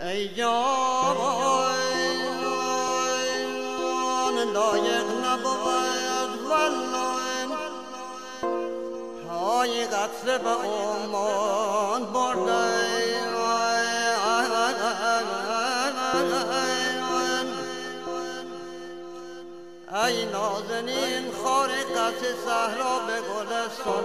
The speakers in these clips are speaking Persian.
ای جان لایق نبود والله های قطره به امان برده ای نازنین خارقت صحرا به گلستان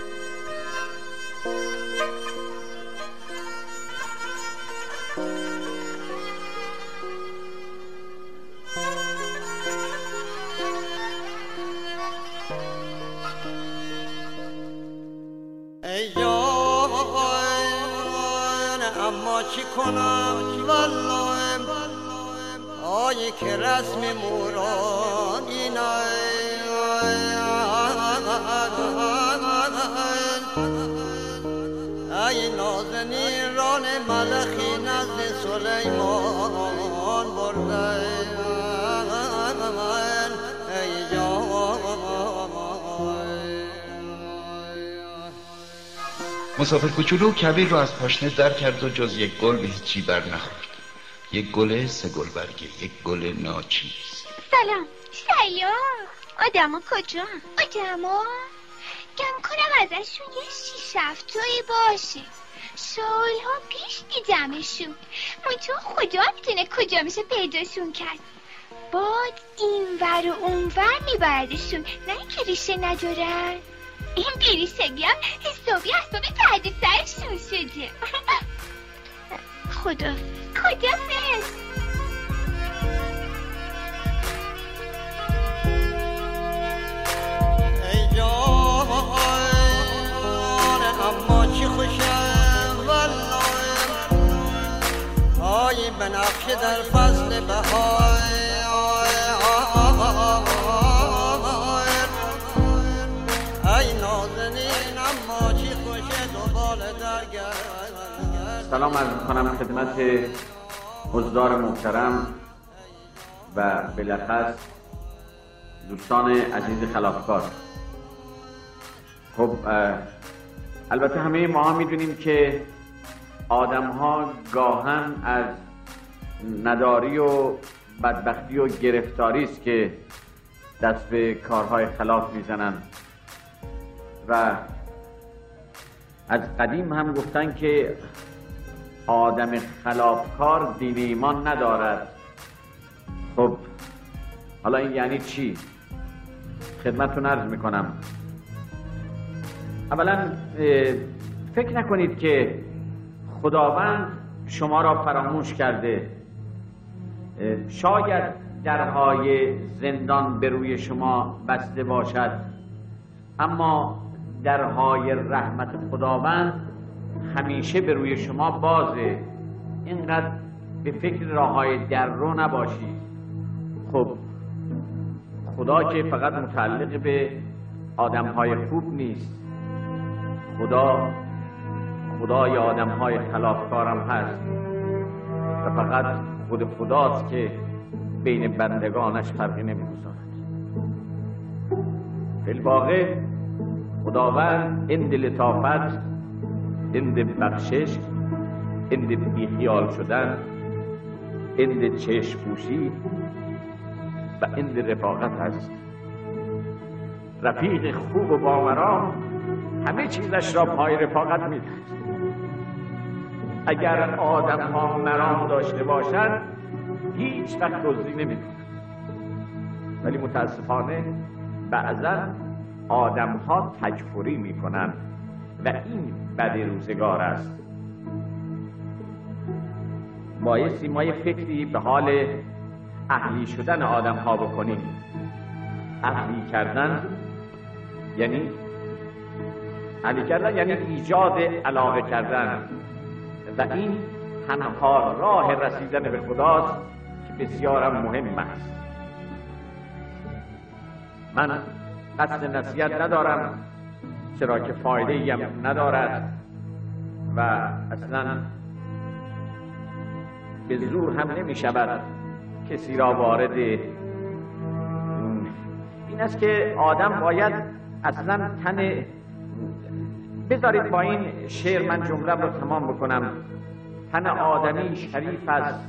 چی کنم والله آی که رسم موران ای نازنین ران ملخی نزد سلیمان مسافر کوچولو کبیر رو از پاشنه در کرد و جز یک گل به هیچی بر نخورد. یک گل سه گل برگه یک گل ناچیز. سلام. سلام. آدما کجا آدما؟ گم کنم ازشون یه شیش هفتایی باشه. سالها پیش دیدمشون. تو خدا می‌تونه کجا میشه پیداشون کرد. باد این ور و اون ور میبردشون. نه که ریشه ندارن. این بیریشگی هم حسابی حسابی تحت سرشون شده. خدا. خدا جان اما چی خوشم والله. آی بنفشه در فصل بهای سلام عرض کنم خدمت حضار محترم و بلخص دوستان عزیز خلافکار. خب البته همه ما ها می‌دونیم که آدم ها گاهن از نداری و بدبختی و گرفتاری است که دست به کارهای خلاف می‌زنند و از قدیم هم گفتن که آدم خلافکار دین ایمان ندارد. خب حالا این یعنی چی؟ خدمتتون عرض می‌کنم. اولا فکر نکنید که خداوند شما را فراموش کرده. شاید درهای زندان به روی شما بسته باشد اما درهای رحمت خداوند همیشه به روی شما بازه اینقدر به فکر راه های در رو نباشید خب خدا که فقط متعلق به آدم های خوب نیست. خدا خدای آدم های خلافکارم هست. و فقط خود خداست که بین بندگانش فرقی نمی‌گذارد. فی الواقع خداوند این لطافت این بخشش این بیخیال شدن این چشم پوشی و این رفاقت هست رفیق خوب و بامرام همه چیزش را پای رفاقت میده اگر آدم ها مرام داشته باشند هیچ وقت دزدی نمی‌کنند. ولی متاسفانه بعضا آدم ها تکفری می‌کنند. و این بد روزگار است. بایستی ما یه فکری به حال اهلی شدن آدم ها بکنیم. اهلی کردن یعنی اهلی کردن یعنی ایجاد علاقه کردن. و این تنها راه رسیدن به خداست که بسیارم مهم است. من قصد نصیحت ندارم. چرا که فایده هم ندارد. و اصلا به زور هم نمی شود کسی را وارد این است که آدم باید اصلا تن بذارید با این شعر من جمله رو تمام بکنم. تن آدمی شریف است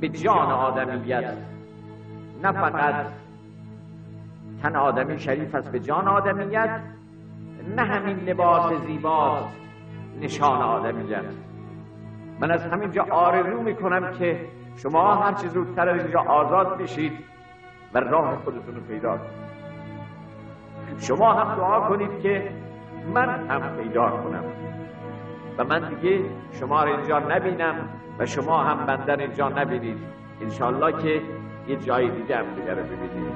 به جان آدمیت نه فقط تن آدمی شریف است به جان آدمیت نه همین لباس زیباست نشان آدمیت من از همینجا آرزو می‌کنم که شما هر چیز زودتر از اینجا آزاد بشید و راه خودتون رو پیدا کنید. شما هم دعا کنید که من هم پیدا کنم و من دیگه شما رو اینجا نبینم و شما هم بندن اینجا نبینید. انشالله که یه جای دیگه هم دیگه رو ببینید.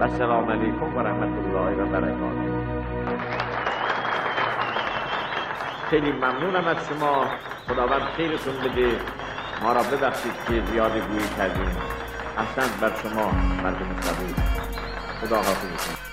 و سلام علیکم و رحمت الله و برکاته. خیلی ممنونم از شما. خداوند خیرتون بده. ما را ببخشید که زیاده گویی کردیم. احسن بر شما مردم صبور خدا حافظتون